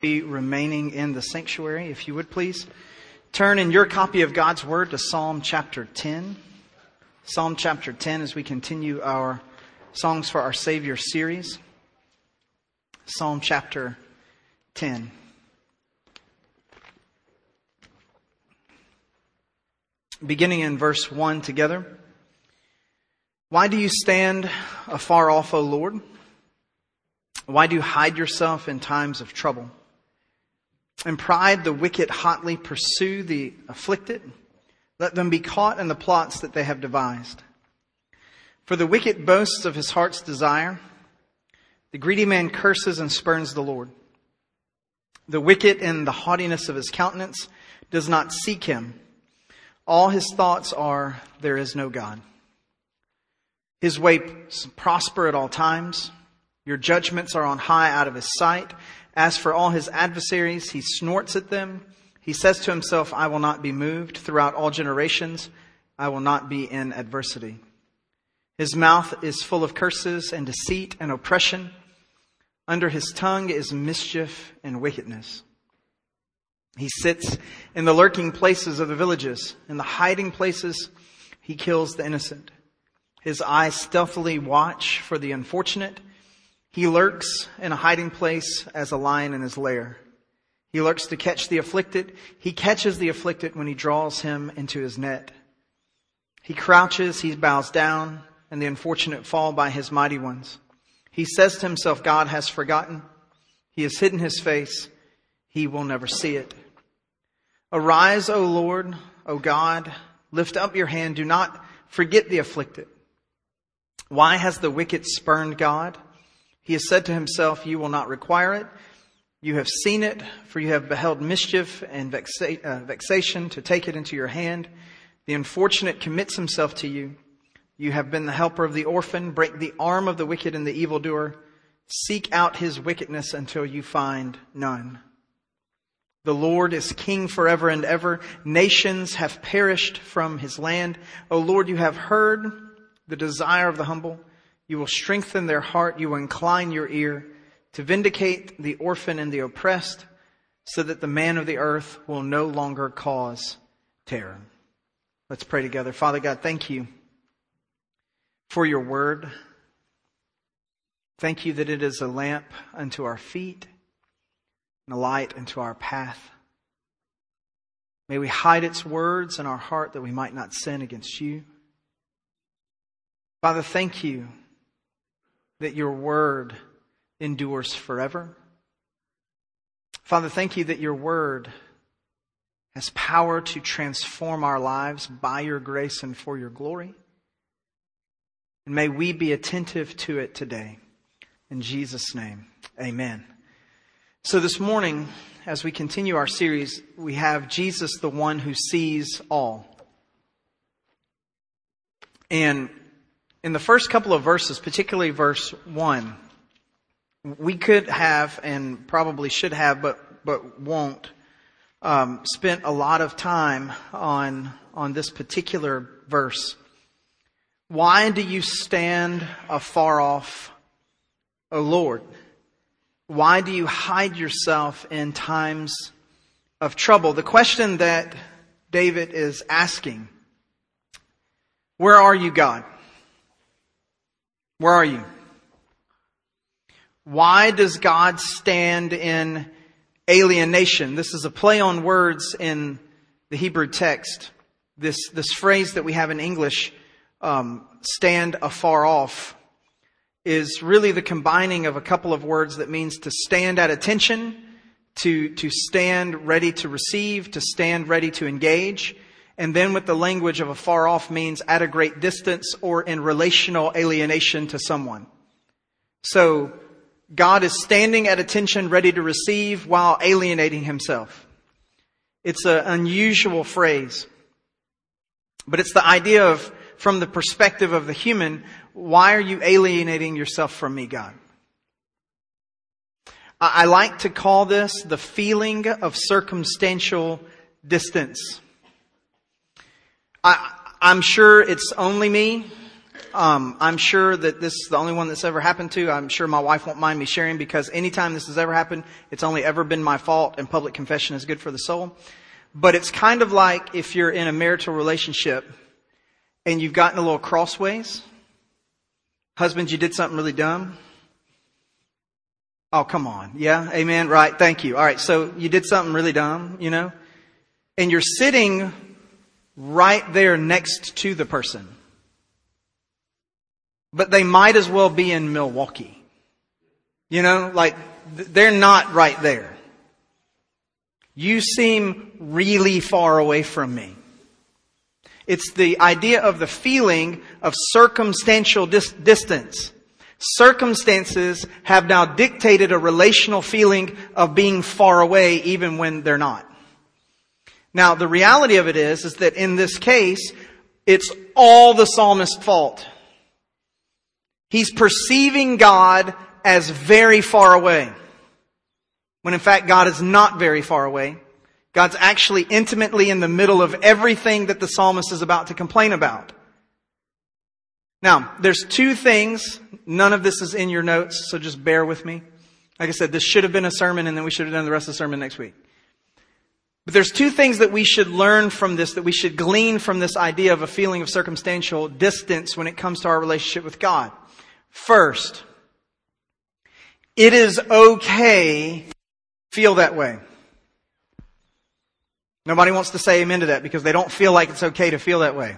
be remaining in the sanctuary, if you would please. Turn in your copy of God's Word to Psalm chapter 10. Psalm chapter 10 as we continue our Songs for Our Savior series. Psalm chapter 10. Beginning in verse 1 together. Why do you stand afar off, O Lord? Why do you hide yourself in times of trouble? In pride, the wicked hotly pursue the afflicted. Let them be caught in the plots that they have devised. For the wicked boasts of his heart's desire. The greedy man curses and spurns the Lord. The wicked in the haughtiness of his countenance does not seek him. All his thoughts are, there is no God. His ways prosper at all times. Your judgments are on high out of his sight. As for all his adversaries, he snorts at them. He says to himself, I will not be moved. Throughout all generations, I will not be in adversity. His mouth is full of curses and deceit and oppression. Under his tongue is mischief and wickedness. He sits in the lurking places of the villages. In the hiding places, he kills the innocent. His eyes stealthily watch for the unfortunate. He lurks in a hiding place as a lion in his lair. He lurks to catch the afflicted. He catches the afflicted when he draws him into his net. He crouches, he bows down, and the unfortunate fall by his mighty ones. He says to himself, God has forgotten. He has hidden his face. He will never see it. Arise, O Lord, O God, lift up your hand. Do not forget the afflicted. Why has the wicked spurned God? He has said to himself, You will not require it. You have seen it, for you have beheld mischief and vexa- uh, vexation to take it into your hand. The unfortunate commits himself to you. You have been the helper of the orphan. Break the arm of the wicked and the evildoer. Seek out his wickedness until you find none. The Lord is king forever and ever. Nations have perished from his land. O Lord, you have heard the desire of the humble. You will strengthen their heart. You will incline your ear to vindicate the orphan and the oppressed so that the man of the earth will no longer cause terror. Let's pray together. Father God, thank you for your word. Thank you that it is a lamp unto our feet and a light unto our path. May we hide its words in our heart that we might not sin against you. Father, thank you that your word endures forever. Father, thank you that your word has power to transform our lives by your grace and for your glory. And may we be attentive to it today. In Jesus' name, amen. So this morning, as we continue our series, we have Jesus, the one who sees all. And in the first couple of verses, particularly verse 1, we could have and probably should have, but, but won't, um, spent a lot of time on, on this particular verse. Why do you stand afar off, O Lord? Why do you hide yourself in times of trouble? The question that David is asking, where are you, God? Where are you? Why does God stand in alienation? This is a play on words in the Hebrew text. This, this phrase that we have in English, um, stand afar off, is really the combining of a couple of words that means to stand at attention, to, to stand ready to receive, to stand ready to engage and then with the language of a far off means at a great distance or in relational alienation to someone. So God is standing at attention ready to receive while alienating himself. It's an unusual phrase, but it's the idea of from the perspective of the human, why are you alienating yourself from me, God? I like to call this the feeling of circumstantial distance. I, I'm sure it's only me, Um, I'm sure that this is the only one that's ever happened to. I'm sure my wife won't mind me sharing because anytime this has ever happened, it's only ever been my fault and public confession is good for the soul. But it's kind of like if you're in a marital relationship and you've gotten a little crossways. Husband, you did something really dumb. Oh, come on. Yeah. Amen. Right. Thank you. All right. So you did something really dumb, you know, and you're sitting right there next to the person. But they might as well be in Milwaukee. You know, like they're not right there. You seem really far away from me. It's the idea of the feeling of circumstantial dis- distance. Circumstances have now dictated a relational feeling of being far away even when they're not. Now, the reality of it is, is that in this case, it's all the psalmist's fault. He's perceiving God as very far away. When in fact God is not very far away. God's actually intimately in the middle of everything that the psalmist is about to complain about. Now, there's two things. None of this is in your notes, so just bear with me. Like I said, this should have been a sermon and then we should have done the rest of the sermon next week. But there's two things that we should learn from this, that we should glean from this idea of a feeling of circumstantial distance when it comes to our relationship with God. First, it is okay feel that way. Nobody wants to say amen to that because they don't feel like it's okay to feel that way.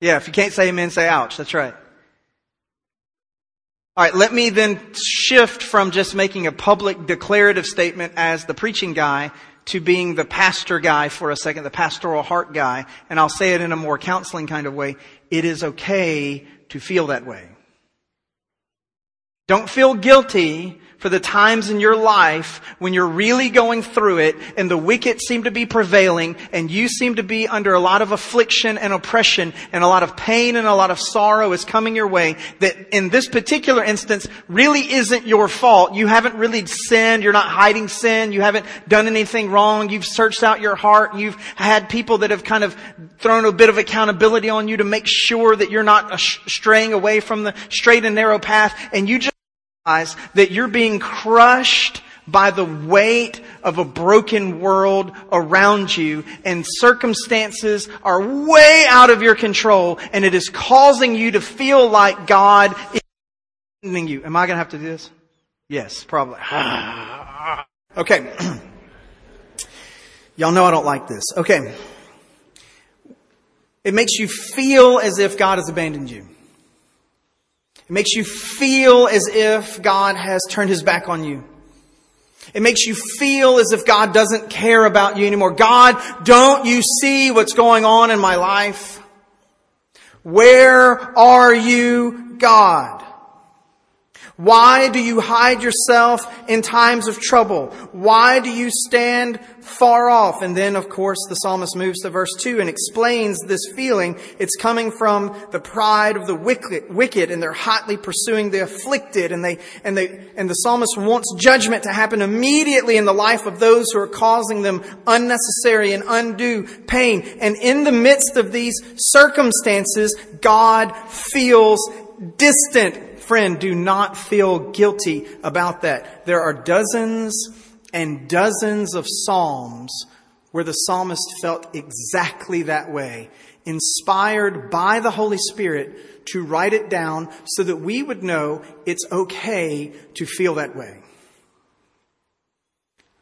Yeah, if you can't say amen, say ouch. That's right. All right, let me then shift from just making a public declarative statement as the preaching guy to being the pastor guy for a second, the pastoral heart guy, and I'll say it in a more counseling kind of way. It is okay to feel that way. Don't feel guilty for the times in your life when you're really going through it and the wicked seem to be prevailing and you seem to be under a lot of affliction and oppression and a lot of pain and a lot of sorrow is coming your way that in this particular instance really isn't your fault. You haven't really sinned. You're not hiding sin. You haven't done anything wrong. You've searched out your heart. You've had people that have kind of thrown a bit of accountability on you to make sure that you're not straying away from the straight and narrow path and you just that you're being crushed by the weight of a broken world around you and circumstances are way out of your control and it is causing you to feel like God is abandoning you. Am I going to have to do this? Yes, probably. okay. Y'all know I don't like this. Okay. It makes you feel as if God has abandoned you. It makes you feel as if God has turned his back on you. It makes you feel as if God doesn't care about you anymore. God, don't you see what's going on in my life? Where are you, God? Why do you hide yourself in times of trouble? Why do you stand far off? And then, of course, the psalmist moves to verse 2 and explains this feeling. It's coming from the pride of the wicked, and they're hotly pursuing the afflicted, and they, and they, and the psalmist wants judgment to happen immediately in the life of those who are causing them unnecessary and undue pain. And in the midst of these circumstances, God feels distant friend, do not feel guilty about that. There are dozens and dozens of Psalms where the psalmist felt exactly that way, inspired by the Holy Spirit to write it down so that we would know it's okay to feel that way.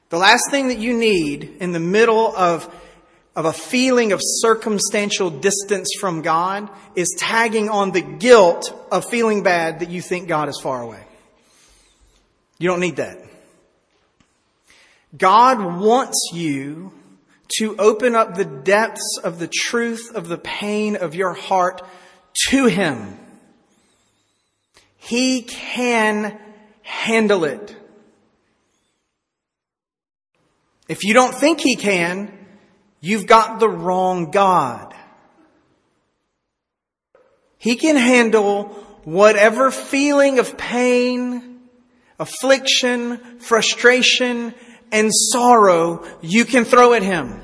The last thing that you need in the middle of of a feeling of circumstantial distance from God is tagging on the guilt of feeling bad that you think God is far away. You don't need that. God wants you to open up the depths of the truth of the pain of your heart to Him. He can handle it. If you don't think He can, You've got the wrong God. He can handle whatever feeling of pain, affliction, frustration, and sorrow you can throw at Him.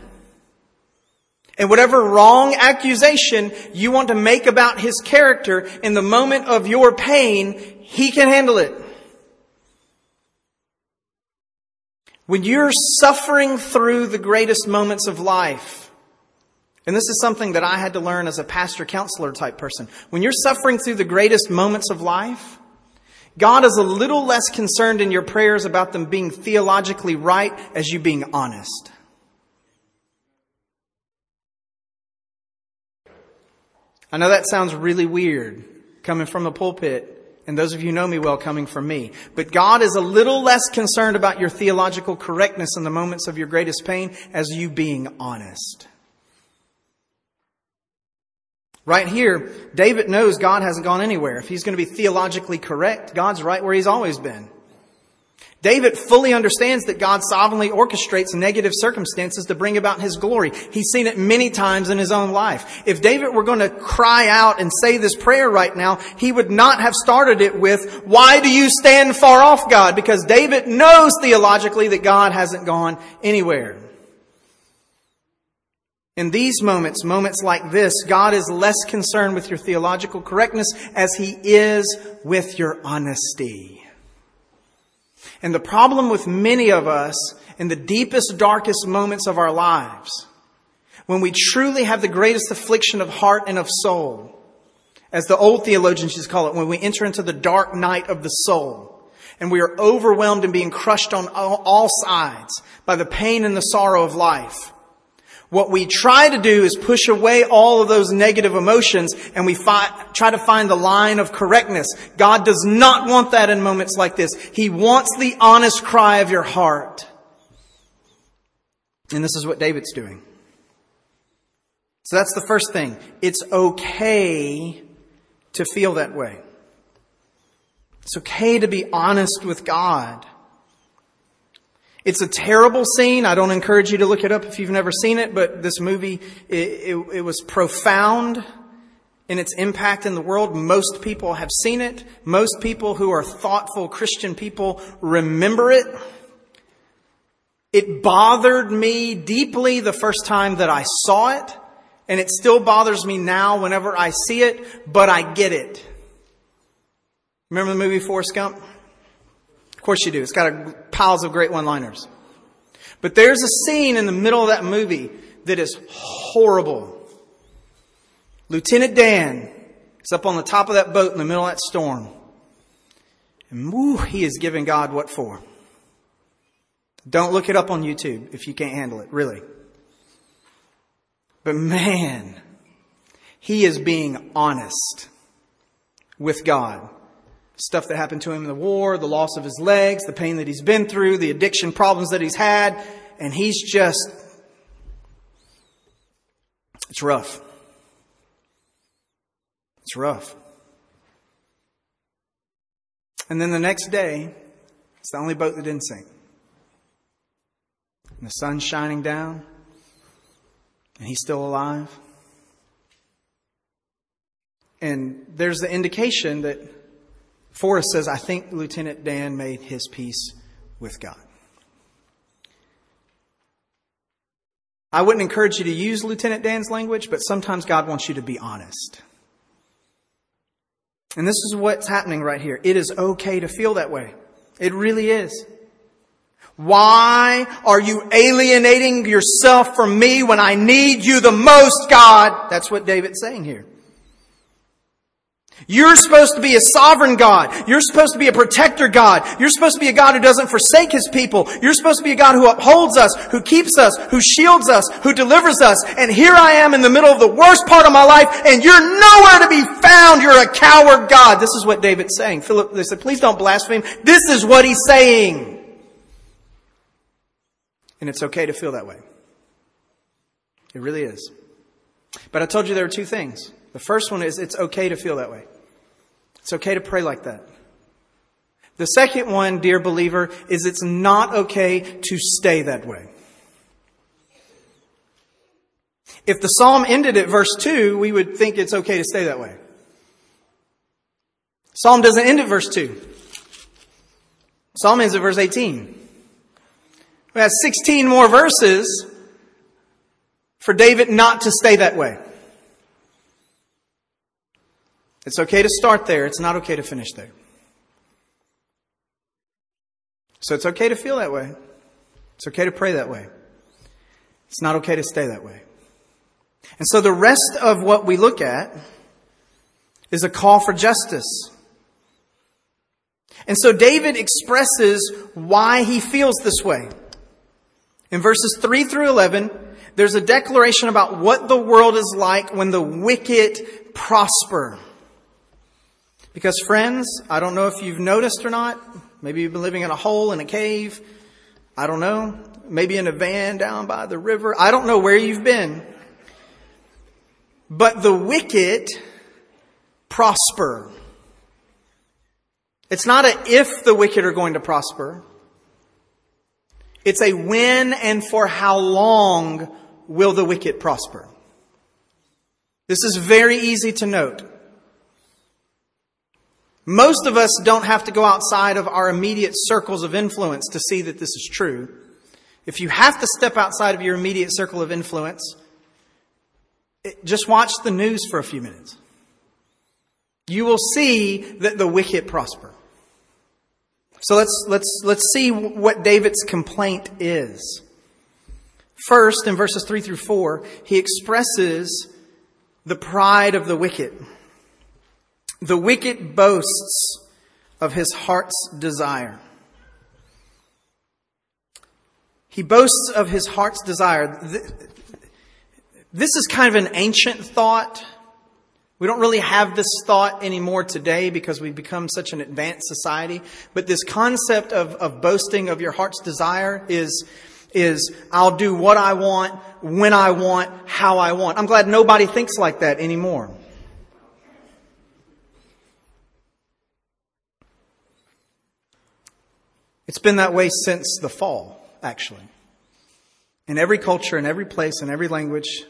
And whatever wrong accusation you want to make about his character in the moment of your pain, he can handle it. When you're suffering through the greatest moments of life, and this is something that I had to learn as a pastor counselor type person. When you're suffering through the greatest moments of life, God is a little less concerned in your prayers about them being theologically right as you being honest. I know that sounds really weird coming from the pulpit, and those of you know me well coming from me. But God is a little less concerned about your theological correctness in the moments of your greatest pain as you being honest. Right here, David knows God hasn't gone anywhere. If he's going to be theologically correct, God's right where he's always been. David fully understands that God sovereignly orchestrates negative circumstances to bring about his glory. He's seen it many times in his own life. If David were going to cry out and say this prayer right now, he would not have started it with, why do you stand far off God? Because David knows theologically that God hasn't gone anywhere. In these moments, moments like this, God is less concerned with your theological correctness as he is with your honesty. And the problem with many of us in the deepest, darkest moments of our lives, when we truly have the greatest affliction of heart and of soul, as the old theologians used to call it, when we enter into the dark night of the soul, and we are overwhelmed and being crushed on all sides by the pain and the sorrow of life, what we try to do is push away all of those negative emotions and we fi- try to find the line of correctness. God does not want that in moments like this. He wants the honest cry of your heart. And this is what David's doing. So that's the first thing. It's okay to feel that way. It's okay to be honest with God. It's a terrible scene. I don't encourage you to look it up if you've never seen it, but this movie, it, it, it, was profound in its impact in the world. Most people have seen it. Most people who are thoughtful Christian people remember it. It bothered me deeply the first time that I saw it, and it still bothers me now whenever I see it, but I get it. Remember the movie Forrest Gump? Of course you do. It's got a, piles of great one-liners. But there's a scene in the middle of that movie that is horrible. Lieutenant Dan is up on the top of that boat in the middle of that storm. And woo, he is giving God what for. Don't look it up on YouTube if you can't handle it, really. But man, he is being honest with God stuff that happened to him in the war, the loss of his legs, the pain that he's been through, the addiction problems that he's had, and he's just, it's rough. It's rough. And then the next day, it's the only boat that didn't sink. And the sun's shining down, and he's still alive. And there's the indication that Forrest says, I think Lieutenant Dan made his peace with God. I wouldn't encourage you to use Lieutenant Dan's language, but sometimes God wants you to be honest. And this is what's happening right here. It is okay to feel that way. It really is. Why are you alienating yourself from me when I need you the most, God? That's what David's saying here. You're supposed to be a sovereign God. You're supposed to be a protector God. You're supposed to be a God who doesn't forsake His people. You're supposed to be a God who upholds us, who keeps us, who shields us, who delivers us. And here I am in the middle of the worst part of my life and you're nowhere to be found. You're a coward God. This is what David's saying. Philip, they said, please don't blaspheme. This is what he's saying. And it's okay to feel that way. It really is. But I told you there are two things. The first one is it's okay to feel that way. It's okay to pray like that. The second one, dear believer, is it's not okay to stay that way. If the psalm ended at verse 2, we would think it's okay to stay that way. Psalm doesn't end at verse 2. Psalm ends at verse 18. We have 16 more verses for David not to stay that way. It's okay to start there. It's not okay to finish there. So it's okay to feel that way. It's okay to pray that way. It's not okay to stay that way. And so the rest of what we look at is a call for justice. And so David expresses why he feels this way. In verses 3 through 11, there's a declaration about what the world is like when the wicked prosper. Because friends, I don't know if you've noticed or not, maybe you've been living in a hole in a cave. I don't know. Maybe in a van down by the river. I don't know where you've been. But the wicked prosper. It's not a if the wicked are going to prosper. It's a when and for how long will the wicked prosper. This is very easy to note. Most of us don't have to go outside of our immediate circles of influence to see that this is true. If you have to step outside of your immediate circle of influence, just watch the news for a few minutes. You will see that the wicked prosper. So let's, let's, let's see what David's complaint is. First, in verses 3 through 4, he expresses the pride of the wicked. The wicked boasts of his heart's desire. He boasts of his heart's desire. This is kind of an ancient thought. We don't really have this thought anymore today because we've become such an advanced society. But this concept of, of boasting of your heart's desire is, is I'll do what I want, when I want, how I want. I'm glad nobody thinks like that anymore. It's been that way since the fall, actually. In every culture, in every place, in every language,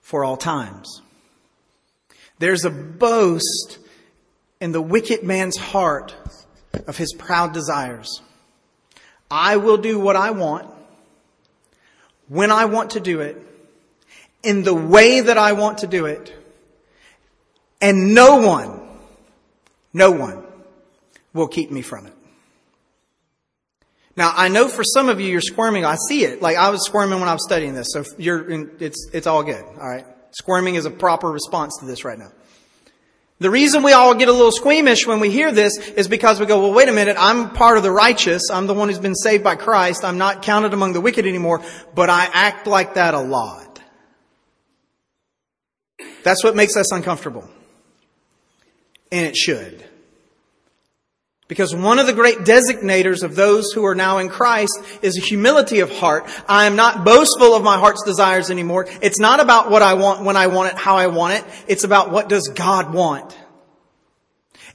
for all times. There's a boast in the wicked man's heart of his proud desires. I will do what I want, when I want to do it, in the way that I want to do it, and no one, no one will keep me from it. Now, I know for some of you, you're squirming. I see it. Like I was squirming when I was studying this. So you're, it's, it's all good. All right. Squirming is a proper response to this right now. The reason we all get a little squeamish when we hear this is because we go, well, wait a minute. I'm part of the righteous. I'm the one who's been saved by Christ. I'm not counted among the wicked anymore, but I act like that a lot. That's what makes us uncomfortable. And it should. Because one of the great designators of those who are now in Christ is a humility of heart. I am not boastful of my heart's desires anymore. It's not about what I want, when I want it, how I want it. It's about what does God want.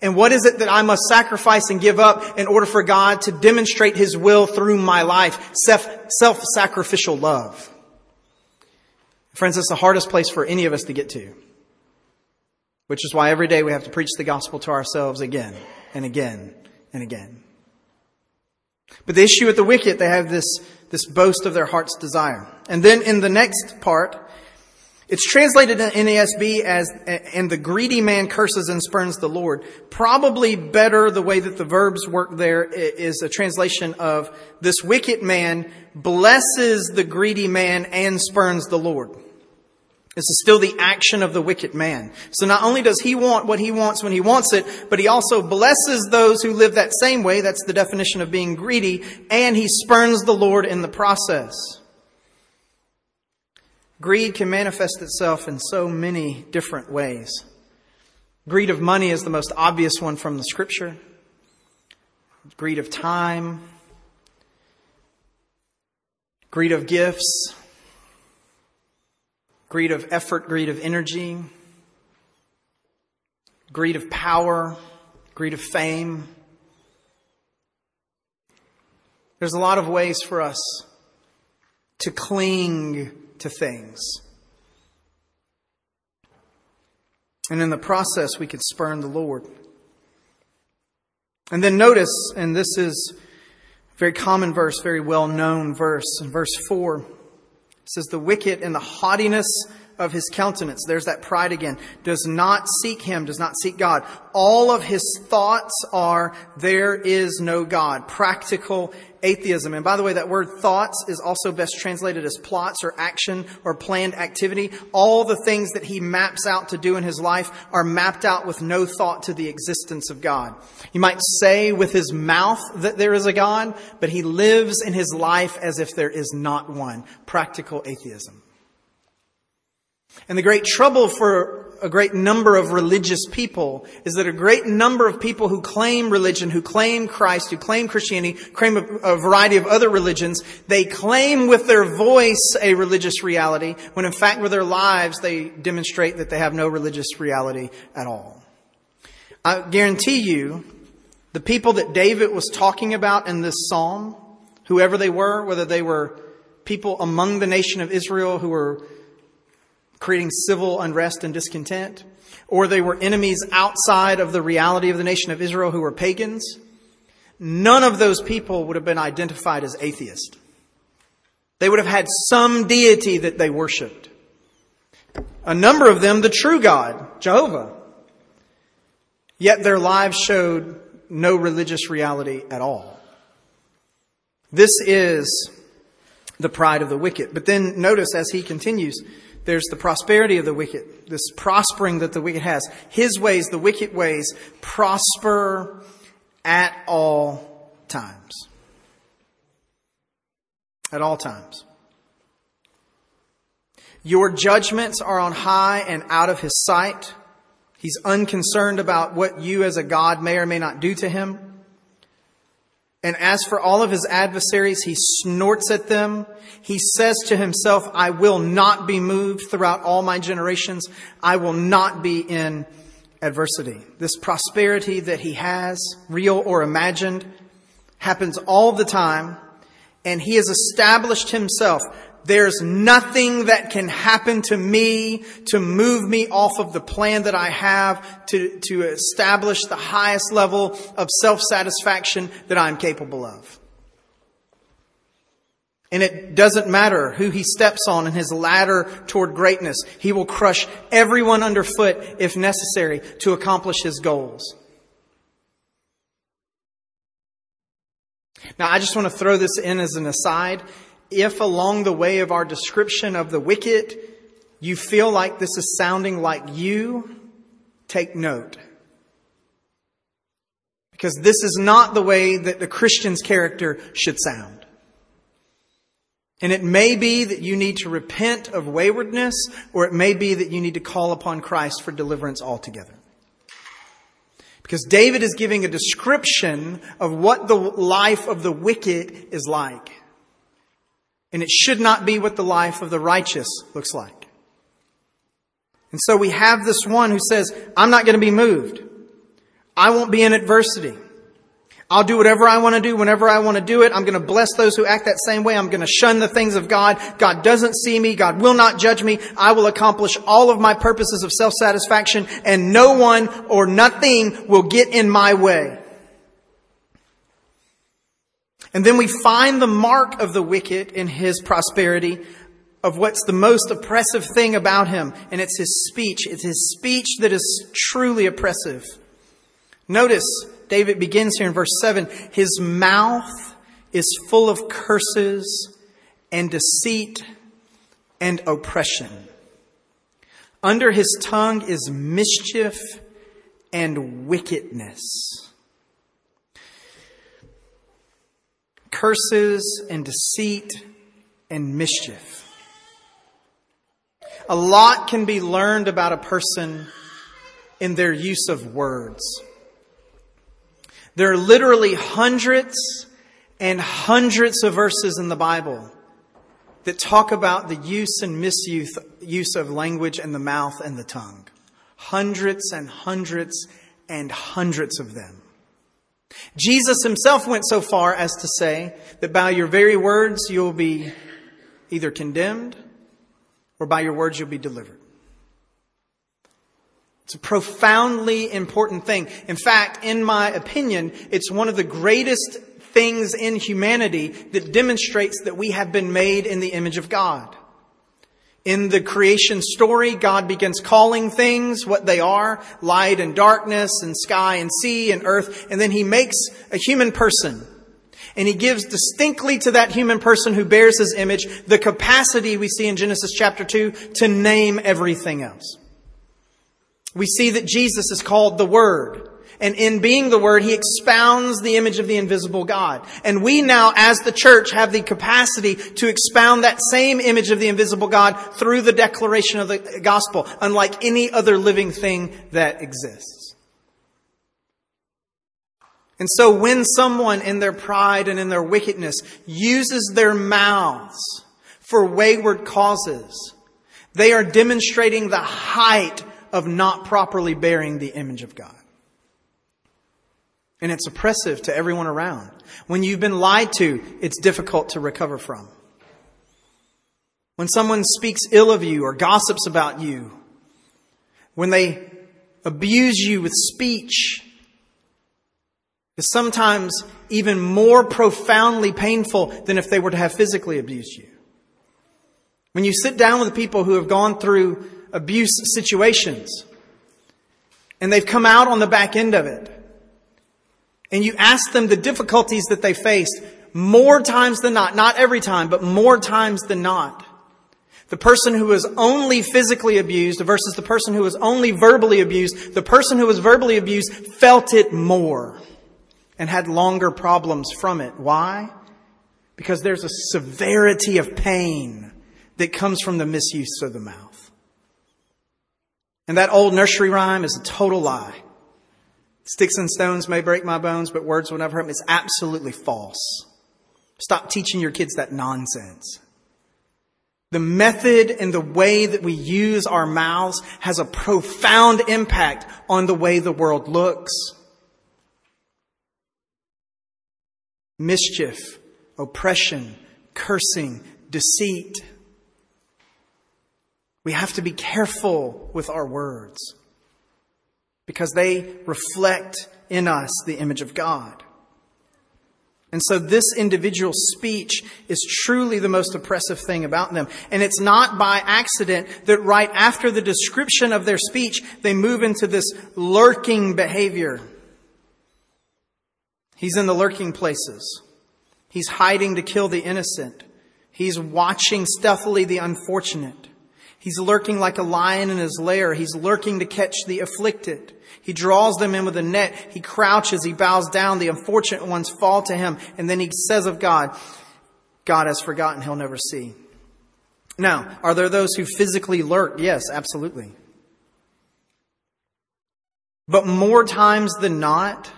And what is it that I must sacrifice and give up in order for God to demonstrate His will through my life? Self-sacrificial love. Friends, it's the hardest place for any of us to get to. Which is why every day we have to preach the gospel to ourselves again and again and again. But the issue with the wicked, they have this, this boast of their heart's desire. And then in the next part, it's translated in NASB as, and the greedy man curses and spurns the Lord. Probably better the way that the verbs work there is a translation of this wicked man blesses the greedy man and spurns the Lord. This is still the action of the wicked man. So not only does he want what he wants when he wants it, but he also blesses those who live that same way. That's the definition of being greedy. And he spurns the Lord in the process. Greed can manifest itself in so many different ways. Greed of money is the most obvious one from the scripture. Greed of time. Greed of gifts greed of effort, greed of energy, greed of power, greed of fame. There's a lot of ways for us to cling to things. And in the process, we could spurn the Lord. And then notice, and this is a very common verse, very well known verse, in verse 4. It says the wicked in the haughtiness of his countenance. There's that pride again. Does not seek him, does not seek God. All of his thoughts are, there is no God. Practical atheism. And by the way, that word thoughts is also best translated as plots or action or planned activity. All the things that he maps out to do in his life are mapped out with no thought to the existence of God. He might say with his mouth that there is a God, but he lives in his life as if there is not one. Practical atheism. And the great trouble for a great number of religious people is that a great number of people who claim religion, who claim Christ, who claim Christianity, claim a, a, variety of other religions, they claim with their voice a religious reality, when in fact with their lives they demonstrate that they have no religious reality at all. I guarantee you, the people that David was talking about in this psalm, whoever they were, whether they were people among the nation of Israel who were creating civil unrest and discontent, or they were enemies outside of the reality of the nation of Israel who were pagans, none of those people would have been identified as atheist. They would have had some deity that they worshiped. A number of them, the true God, Jehovah. Yet their lives showed no religious reality at all. This is the pride of the wicked. But then notice as he continues, there's the prosperity of the wicked, this prospering that the wicked has. His ways, the wicked ways, prosper at all times. At all times. Your judgments are on high and out of his sight. He's unconcerned about what you as a God may or may not do to him. And as for all of his adversaries, he snorts at them. He says to himself, I will not be moved throughout all my generations. I will not be in adversity. This prosperity that he has, real or imagined, happens all the time. And he has established himself there's nothing that can happen to me to move me off of the plan that I have to, to establish the highest level of self-satisfaction that I'm capable of. And it doesn't matter who he steps on in his ladder toward greatness. He will crush everyone underfoot if necessary to accomplish his goals. Now, I just want to throw this in as an aside if along the way of our description of the wicked, you feel like this is sounding like you, take note. Because this is not the way that the Christian's character should sound. And it may be that you need to repent of waywardness, or it may be that you need to call upon Christ for deliverance altogether. Because David is giving a description of what the life of the wicked is like. And it should not be what the life of the righteous looks like. And so we have this one who says, I'm not going to be moved. I won't be in adversity. I'll do whatever I want to do whenever I want to do it. I'm going to bless those who act that same way. I'm going to shun the things of God. God doesn't see me. God will not judge me. I will accomplish all of my purposes of self-satisfaction and no one or nothing will get in my way. And then we find the mark of the wicked in his prosperity of what's the most oppressive thing about him, and it's his speech. It's his speech that is truly oppressive. Notice, David begins here in verse 7 His mouth is full of curses and deceit and oppression. Under his tongue is mischief and wickedness. Curses and deceit and mischief. A lot can be learned about a person in their use of words. There are literally hundreds and hundreds of verses in the Bible that talk about the use and misuse use of language and the mouth and the tongue. Hundreds and hundreds and hundreds of them. Jesus himself went so far as to say that by your very words you'll be either condemned or by your words you'll be delivered. It's a profoundly important thing. In fact, in my opinion, it's one of the greatest things in humanity that demonstrates that we have been made in the image of God. In the creation story, God begins calling things what they are, light and darkness and sky and sea and earth, and then he makes a human person. And he gives distinctly to that human person who bears his image the capacity we see in Genesis chapter 2 to name everything else. We see that Jesus is called the Word. And in being the Word, He expounds the image of the invisible God. And we now, as the church, have the capacity to expound that same image of the invisible God through the declaration of the gospel, unlike any other living thing that exists. And so when someone in their pride and in their wickedness uses their mouths for wayward causes, they are demonstrating the height of not properly bearing the image of God. And it's oppressive to everyone around. When you've been lied to, it's difficult to recover from. When someone speaks ill of you or gossips about you, when they abuse you with speech, is sometimes even more profoundly painful than if they were to have physically abused you. When you sit down with people who have gone through abuse situations and they've come out on the back end of it, and you ask them the difficulties that they faced, more times than not, not every time, but more times than not, the person who was only physically abused versus the person who was only verbally abused, the person who was verbally abused felt it more and had longer problems from it. Why? Because there's a severity of pain that comes from the misuse of the mouth. And that old nursery rhyme is a total lie. Sticks and stones may break my bones, but words will never hurt me. It's absolutely false. Stop teaching your kids that nonsense. The method and the way that we use our mouths has a profound impact on the way the world looks. Mischief, oppression, cursing, deceit. We have to be careful with our words because they reflect in us the image of God. And so this individual speech is truly the most oppressive thing about them. And it's not by accident that right after the description of their speech, they move into this lurking behavior. He's in the lurking places. He's hiding to kill the innocent. He's watching stealthily the unfortunate. He's lurking like a lion in his lair. He's lurking to catch the afflicted. He draws them in with a net. He crouches. He bows down. The unfortunate ones fall to him. And then he says of God, God has forgotten. He'll never see. Now, are there those who physically lurk? Yes, absolutely. But more times than not,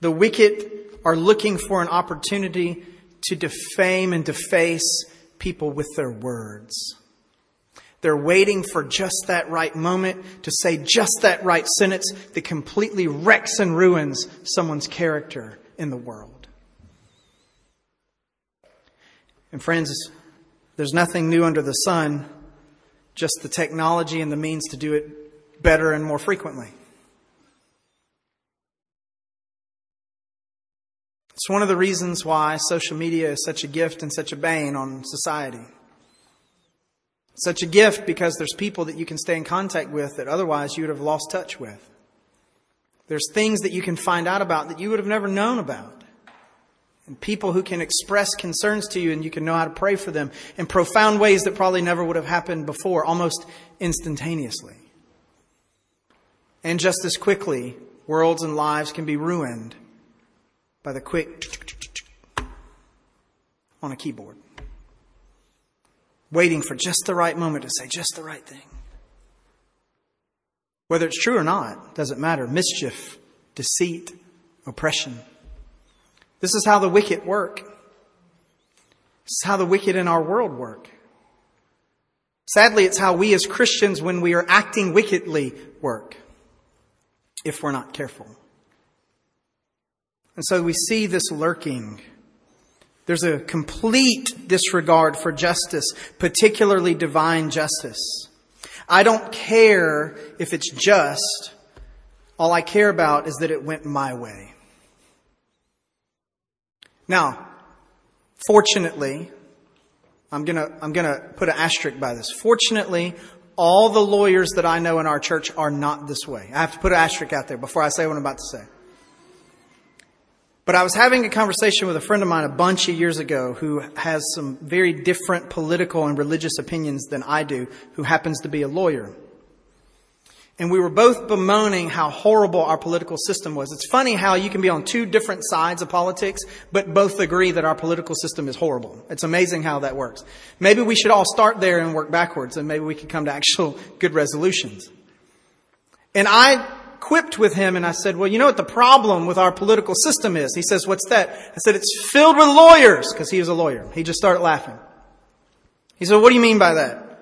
the wicked are looking for an opportunity to defame and deface people with their words. They're waiting for just that right moment to say just that right sentence that completely wrecks and ruins someone's character in the world. And friends, there's nothing new under the sun, just the technology and the means to do it better and more frequently. It's one of the reasons why social media is such a gift and such a bane on society. Such a gift because there's people that you can stay in contact with that otherwise you would have lost touch with. There's things that you can find out about that you would have never known about. And people who can express concerns to you and you can know how to pray for them in profound ways that probably never would have happened before, almost instantaneously. And just as quickly, worlds and lives can be ruined by the quick on a keyboard waiting for just the right moment to say just the right thing. Whether it's true or not, doesn't matter. Mischief, deceit, oppression. This is how the wicked work. This is how the wicked in our world work. Sadly, it's how we as Christians, when we are acting wickedly, work. If we're not careful. And so we see this lurking there's a complete disregard for justice, particularly divine justice. I don't care if it's just. All I care about is that it went my way. Now, fortunately, I'm gonna, I'm gonna put an asterisk by this. Fortunately, all the lawyers that I know in our church are not this way. I have to put an asterisk out there before I say what I'm about to say. But I was having a conversation with a friend of mine a bunch of years ago who has some very different political and religious opinions than I do, who happens to be a lawyer. And we were both bemoaning how horrible our political system was. It's funny how you can be on two different sides of politics, but both agree that our political system is horrible. It's amazing how that works. Maybe we should all start there and work backwards, and maybe we could come to actual good resolutions. And I quipped with him and I said, well, you know what the problem with our political system is? He says, what's that? I said, it's filled with lawyers, because he was a lawyer. He just started laughing. He said, what do you mean by that?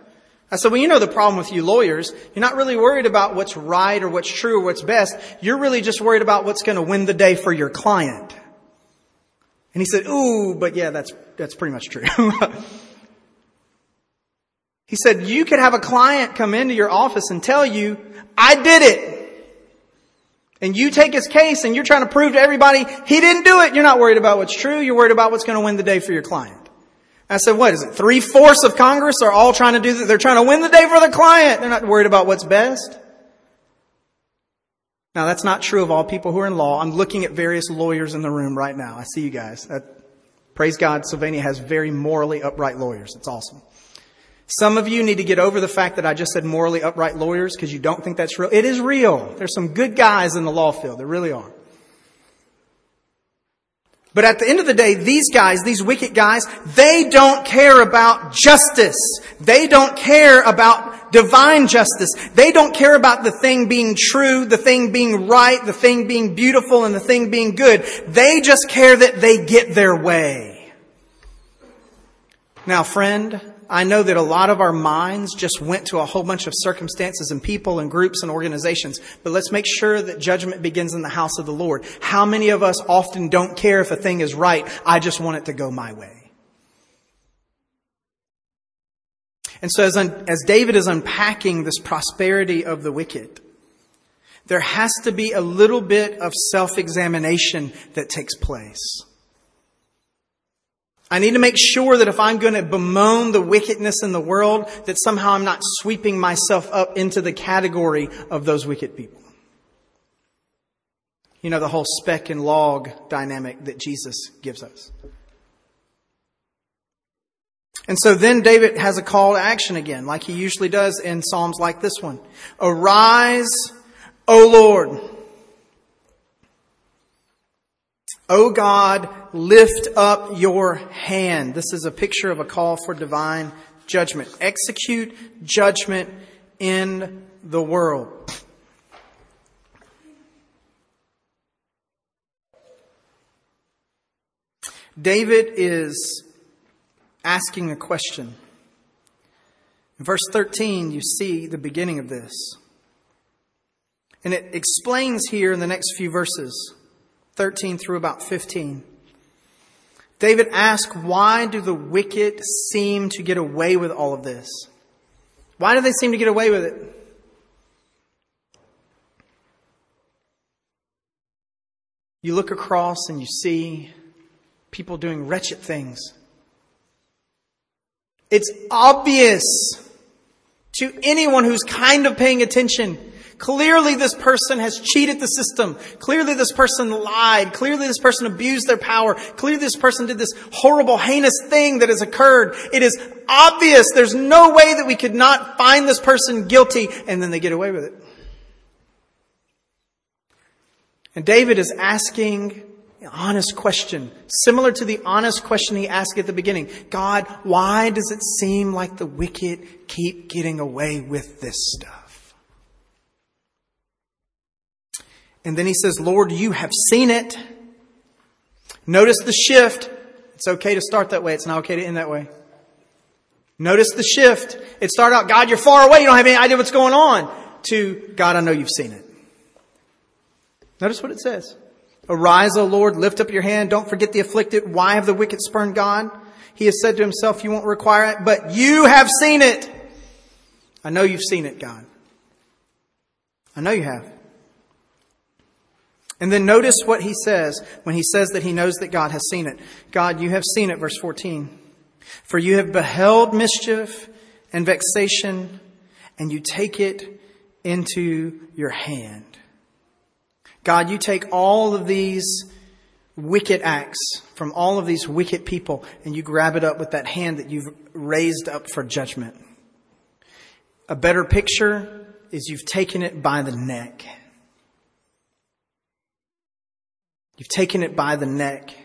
I said, well, you know the problem with you lawyers. You're not really worried about what's right or what's true or what's best. You're really just worried about what's going to win the day for your client. And he said, ooh, but yeah, that's, that's pretty much true. he said, you could have a client come into your office and tell you, I did it. And you take his case and you're trying to prove to everybody he didn't do it. You're not worried about what's true. You're worried about what's going to win the day for your client. I said, what is it? Three fourths of Congress are all trying to do that. They're trying to win the day for the client. They're not worried about what's best. Now that's not true of all people who are in law. I'm looking at various lawyers in the room right now. I see you guys. Praise God, Sylvania has very morally upright lawyers. It's awesome. Some of you need to get over the fact that I just said morally upright lawyers because you don't think that's real. It is real. There's some good guys in the law field. There really are. But at the end of the day, these guys, these wicked guys, they don't care about justice. They don't care about divine justice. They don't care about the thing being true, the thing being right, the thing being beautiful, and the thing being good. They just care that they get their way. Now, friend, I know that a lot of our minds just went to a whole bunch of circumstances and people and groups and organizations, but let's make sure that judgment begins in the house of the Lord. How many of us often don't care if a thing is right? I just want it to go my way. And so as, un- as David is unpacking this prosperity of the wicked, there has to be a little bit of self-examination that takes place. I need to make sure that if I'm going to bemoan the wickedness in the world, that somehow I'm not sweeping myself up into the category of those wicked people. You know, the whole speck and log dynamic that Jesus gives us. And so then David has a call to action again, like he usually does in Psalms like this one. Arise, O Lord. O God, lift up your hand. This is a picture of a call for divine judgment. Execute judgment in the world. David is asking a question. In verse 13, you see the beginning of this. And it explains here in the next few verses 13 through about 15. David asks, why do the wicked seem to get away with all of this? Why do they seem to get away with it? You look across and you see people doing wretched things. It's obvious to anyone who's kind of paying attention Clearly this person has cheated the system. Clearly this person lied. Clearly this person abused their power. Clearly this person did this horrible, heinous thing that has occurred. It is obvious. There's no way that we could not find this person guilty and then they get away with it. And David is asking an honest question, similar to the honest question he asked at the beginning. God, why does it seem like the wicked keep getting away with this stuff? And then he says, Lord, you have seen it. Notice the shift. It's okay to start that way. It's not okay to end that way. Notice the shift. It started out, God, you're far away. You don't have any idea what's going on. To, God, I know you've seen it. Notice what it says. Arise, O Lord, lift up your hand. Don't forget the afflicted. Why have the wicked spurned God? He has said to himself, you won't require it, but you have seen it. I know you've seen it, God. I know you have. And then notice what he says when he says that he knows that God has seen it. God, you have seen it, verse 14. For you have beheld mischief and vexation, and you take it into your hand. God, you take all of these wicked acts from all of these wicked people and you grab it up with that hand that you've raised up for judgment. A better picture is you've taken it by the neck. You've taken it by the neck.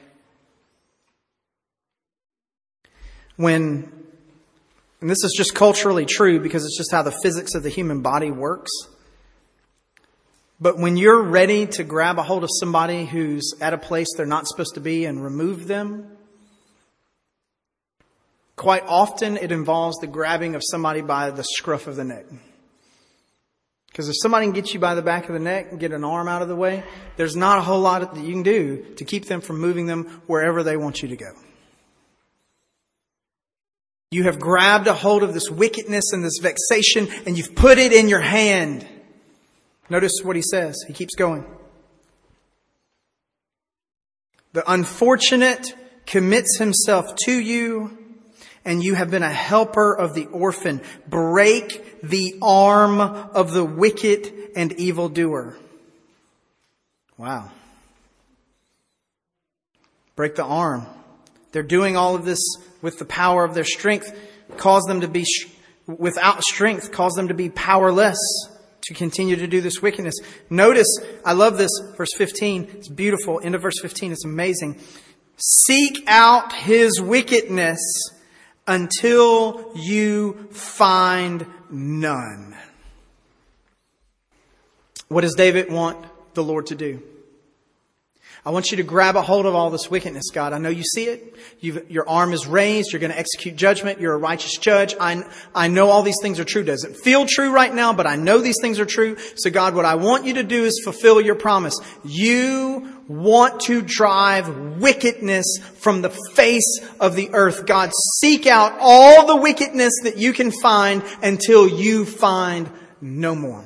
When, and this is just culturally true because it's just how the physics of the human body works. But when you're ready to grab a hold of somebody who's at a place they're not supposed to be and remove them, quite often it involves the grabbing of somebody by the scruff of the neck. Because if somebody can get you by the back of the neck and get an arm out of the way, there's not a whole lot that you can do to keep them from moving them wherever they want you to go. You have grabbed a hold of this wickedness and this vexation and you've put it in your hand. Notice what he says. He keeps going. The unfortunate commits himself to you, and you have been a helper of the orphan. Break the arm of the wicked and evildoer. Wow. Break the arm. They're doing all of this with the power of their strength. Cause them to be, without strength, cause them to be powerless to continue to do this wickedness. Notice, I love this, verse 15. It's beautiful. End of verse 15. It's amazing. Seek out his wickedness until you find none. What does David want the Lord to do? I want you to grab a hold of all this wickedness, God. I know you see it. You've, your arm is raised. You're going to execute judgment. You're a righteous judge. I, I know all these things are true. Doesn't feel true right now, but I know these things are true. So God, what I want you to do is fulfill your promise. You want to drive wickedness from the face of the earth. God, seek out all the wickedness that you can find until you find no more.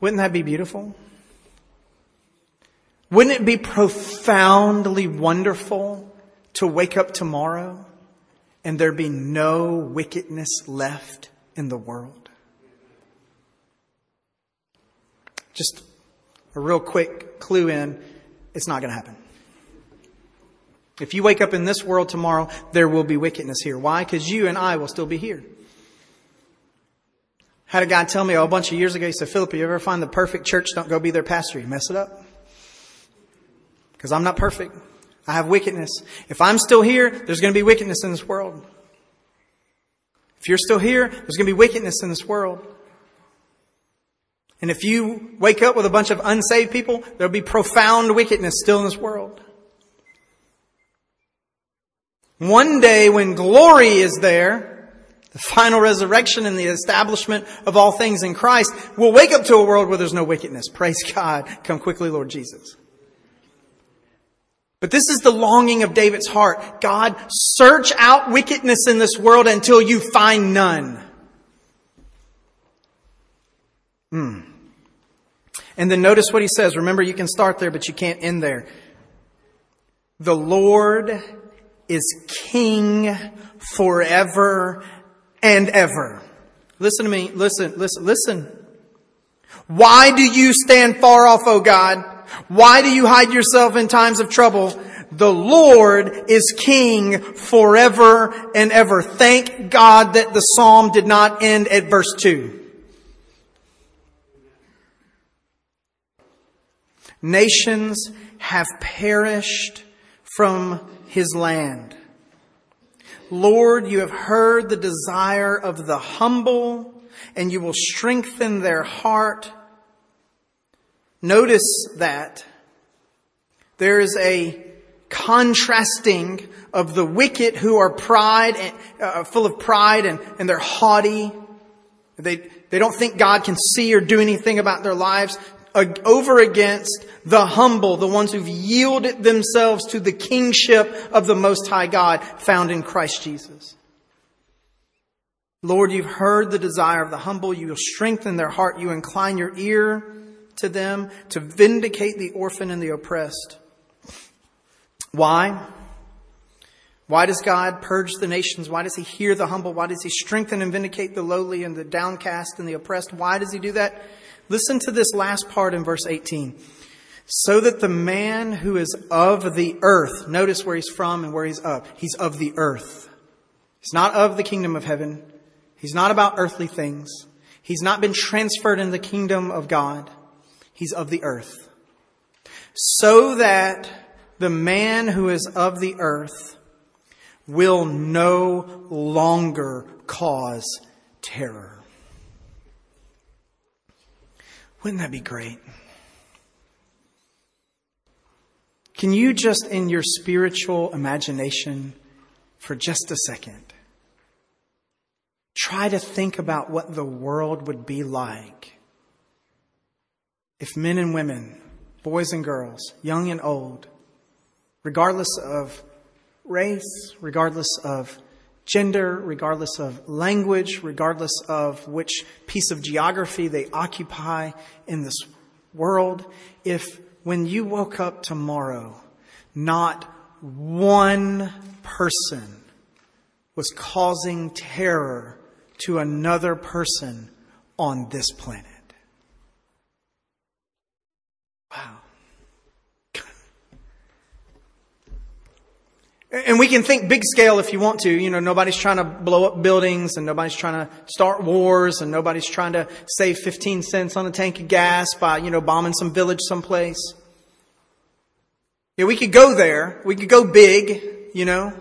Wouldn't that be beautiful? Wouldn't it be profoundly wonderful to wake up tomorrow and there be no wickedness left in the world? Just a real quick clue in, it's not going to happen. If you wake up in this world tomorrow, there will be wickedness here. Why? Because you and I will still be here. Had a guy tell me oh, a bunch of years ago, he said, Philip, if you ever find the perfect church, don't go be their pastor. You mess it up. Because I'm not perfect. I have wickedness. If I'm still here, there's going to be wickedness in this world. If you're still here, there's going to be wickedness in this world. And if you wake up with a bunch of unsaved people, there'll be profound wickedness still in this world. One day when glory is there, the final resurrection and the establishment of all things in Christ, we'll wake up to a world where there's no wickedness. Praise God. Come quickly, Lord Jesus. But this is the longing of David's heart. God, search out wickedness in this world until you find none. Hmm. And then notice what he says. Remember, you can start there, but you can't end there. The Lord is king forever and ever. Listen to me. Listen, listen, listen. Why do you stand far off, O God? Why do you hide yourself in times of trouble? The Lord is king forever and ever. Thank God that the psalm did not end at verse 2. Nations have perished from his land. Lord, you have heard the desire of the humble and you will strengthen their heart Notice that there is a contrasting of the wicked who are pride and, uh, full of pride and, and they're haughty. They, they don't think God can see or do anything about their lives uh, over against the humble, the ones who've yielded themselves to the kingship of the Most High God found in Christ Jesus. Lord, you've heard the desire of the humble. You will strengthen their heart. You incline your ear to them to vindicate the orphan and the oppressed. Why? Why does God purge the nations? Why does he hear the humble? Why does he strengthen and vindicate the lowly and the downcast and the oppressed? Why does he do that? Listen to this last part in verse 18. So that the man who is of the earth, notice where he's from and where he's of. He's of the earth. He's not of the kingdom of heaven. He's not about earthly things. He's not been transferred in the kingdom of God. He's of the earth. So that the man who is of the earth will no longer cause terror. Wouldn't that be great? Can you just in your spiritual imagination for just a second try to think about what the world would be like if men and women, boys and girls, young and old, regardless of race, regardless of gender, regardless of language, regardless of which piece of geography they occupy in this world, if when you woke up tomorrow, not one person was causing terror to another person on this planet. Wow. And we can think big scale if you want to. You know, nobody's trying to blow up buildings and nobody's trying to start wars and nobody's trying to save 15 cents on a tank of gas by, you know, bombing some village someplace. Yeah, we could go there. We could go big, you know.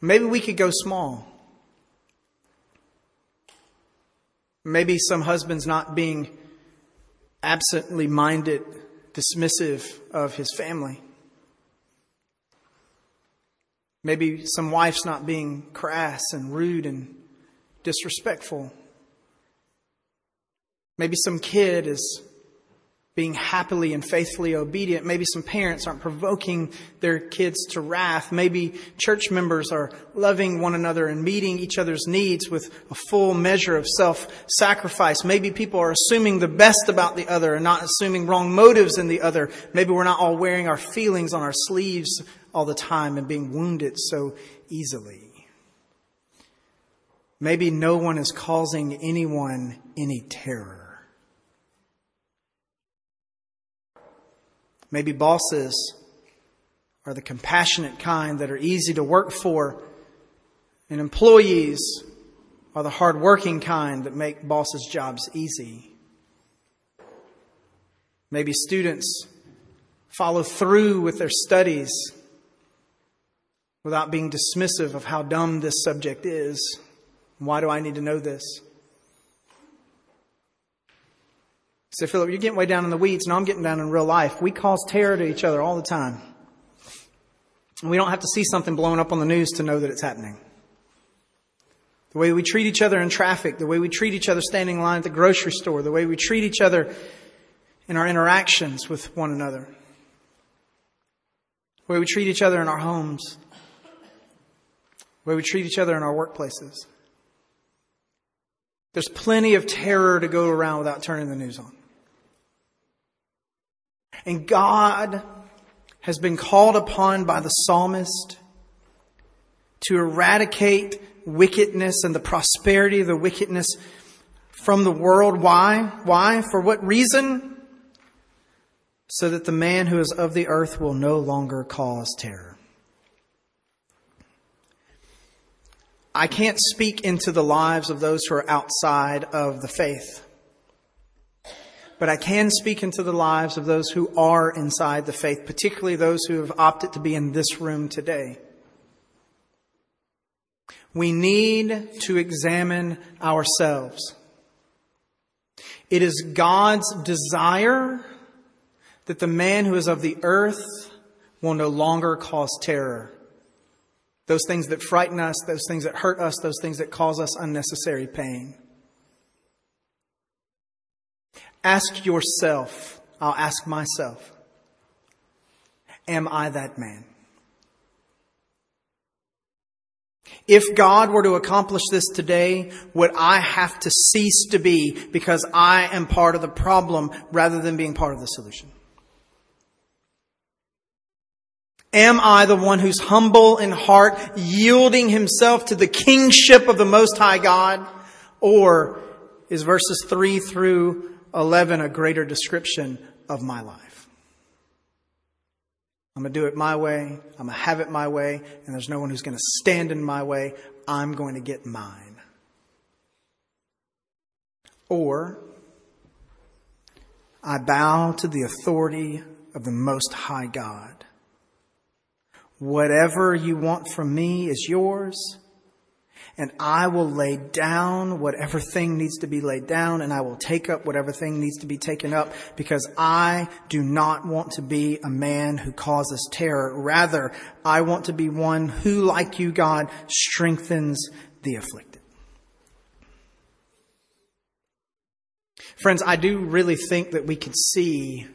Maybe we could go small. Maybe some husbands not being absently minded, dismissive of his family. Maybe some wife's not being crass and rude and disrespectful. Maybe some kid is being happily and faithfully obedient. Maybe some parents aren't provoking their kids to wrath. Maybe church members are loving one another and meeting each other's needs with a full measure of self-sacrifice. Maybe people are assuming the best about the other and not assuming wrong motives in the other. Maybe we're not all wearing our feelings on our sleeves all the time and being wounded so easily. Maybe no one is causing anyone any terror. Maybe bosses are the compassionate kind that are easy to work for, and employees are the hardworking kind that make bosses' jobs easy. Maybe students follow through with their studies without being dismissive of how dumb this subject is. Why do I need to know this? So, Philip, you're getting way down in the weeds. No, I'm getting down in real life. We cause terror to each other all the time. And we don't have to see something blowing up on the news to know that it's happening. The way we treat each other in traffic, the way we treat each other standing in line at the grocery store, the way we treat each other in our interactions with one another, the way we treat each other in our homes, the way we treat each other in our workplaces. There's plenty of terror to go around without turning the news on. And God has been called upon by the psalmist to eradicate wickedness and the prosperity of the wickedness from the world. Why? Why? For what reason? So that the man who is of the earth will no longer cause terror. I can't speak into the lives of those who are outside of the faith. But I can speak into the lives of those who are inside the faith, particularly those who have opted to be in this room today. We need to examine ourselves. It is God's desire that the man who is of the earth will no longer cause terror. Those things that frighten us, those things that hurt us, those things that cause us unnecessary pain. Ask yourself, I'll ask myself, am I that man? If God were to accomplish this today, would I have to cease to be because I am part of the problem rather than being part of the solution? Am I the one who's humble in heart, yielding himself to the kingship of the Most High God? Or is verses 3 through 11 a greater description of my life? I'm going to do it my way. I'm going to have it my way. And there's no one who's going to stand in my way. I'm going to get mine. Or I bow to the authority of the Most High God. Whatever you want from me is yours, and I will lay down whatever thing needs to be laid down, and I will take up whatever thing needs to be taken up, because I do not want to be a man who causes terror. Rather, I want to be one who, like you, God, strengthens the afflicted. Friends, I do really think that we could see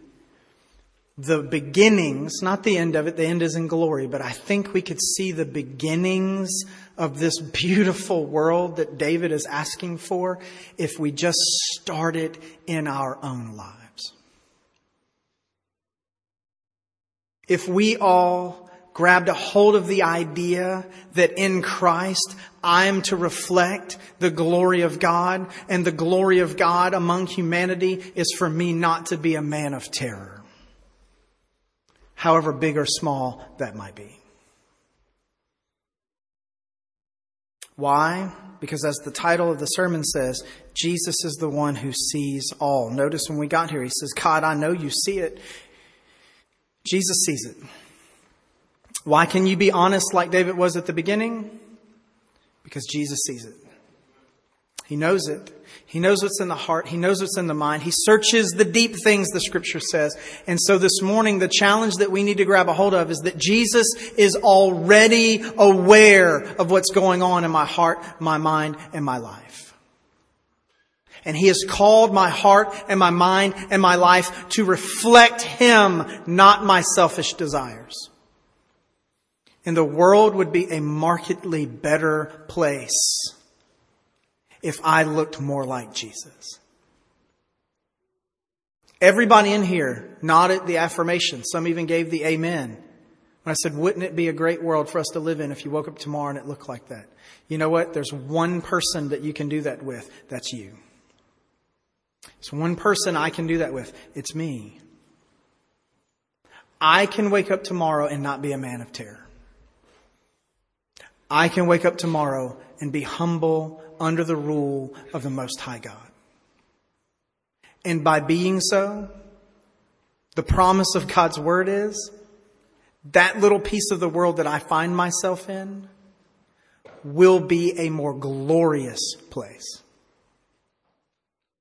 the beginnings, not the end of it, the end is in glory, but I think we could see the beginnings of this beautiful world that David is asking for if we just start it in our own lives. If we all grabbed a hold of the idea that in Christ I'm to reflect the glory of God and the glory of God among humanity is for me not to be a man of terror however big or small that might be. Why? Because as the title of the sermon says, Jesus is the one who sees all. Notice when we got here, he says, God, I know you see it. Jesus sees it. Why can you be honest like David was at the beginning? Because Jesus sees it. He knows it. He knows what's in the heart. He knows what's in the mind. He searches the deep things, the scripture says. And so this morning, the challenge that we need to grab a hold of is that Jesus is already aware of what's going on in my heart, my mind, and my life. And He has called my heart and my mind and my life to reflect Him, not my selfish desires. And the world would be a markedly better place if I looked more like Jesus. Everybody in here nodded the affirmation. Some even gave the amen. When I said, wouldn't it be a great world for us to live in if you woke up tomorrow and it looked like that? You know what? There's one person that you can do that with. That's you. It's one person I can do that with. It's me. I can wake up tomorrow and not be a man of terror. I can wake up tomorrow and be humble under the rule of the Most High God. And by being so, the promise of God's Word is that little piece of the world that I find myself in will be a more glorious place.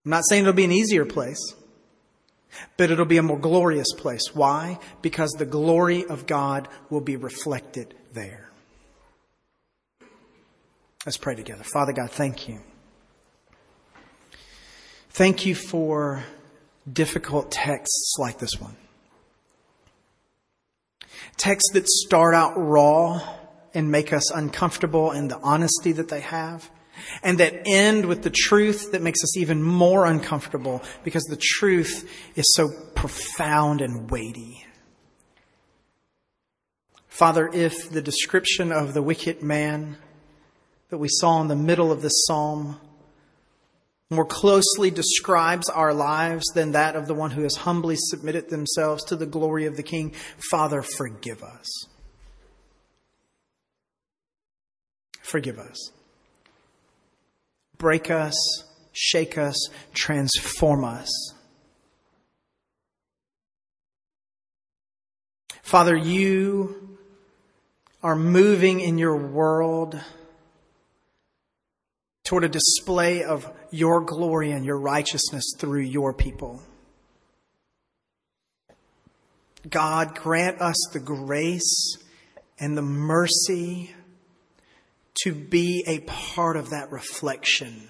I'm not saying it'll be an easier place, but it'll be a more glorious place. Why? Because the glory of God will be reflected there. Let's pray together. Father God, thank you. Thank you for difficult texts like this one. Texts that start out raw and make us uncomfortable in the honesty that they have, and that end with the truth that makes us even more uncomfortable because the truth is so profound and weighty. Father, if the description of the wicked man that we saw in the middle of this psalm more closely describes our lives than that of the one who has humbly submitted themselves to the glory of the King. Father, forgive us. Forgive us. Break us, shake us, transform us. Father, you are moving in your world toward a display of your glory and your righteousness through your people. God, grant us the grace and the mercy to be a part of that reflection.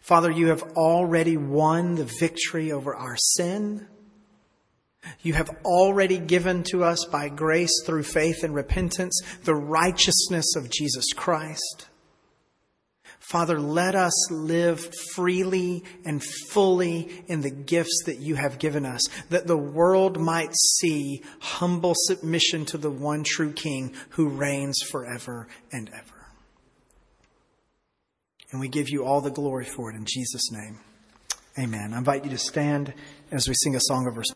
Father, you have already won the victory over our sin. You have already given to us by grace through faith and repentance the righteousness of Jesus Christ. Father, let us live freely and fully in the gifts that you have given us, that the world might see humble submission to the one true King who reigns forever and ever. And we give you all the glory for it in Jesus' name. Amen. I invite you to stand as we sing a song of response.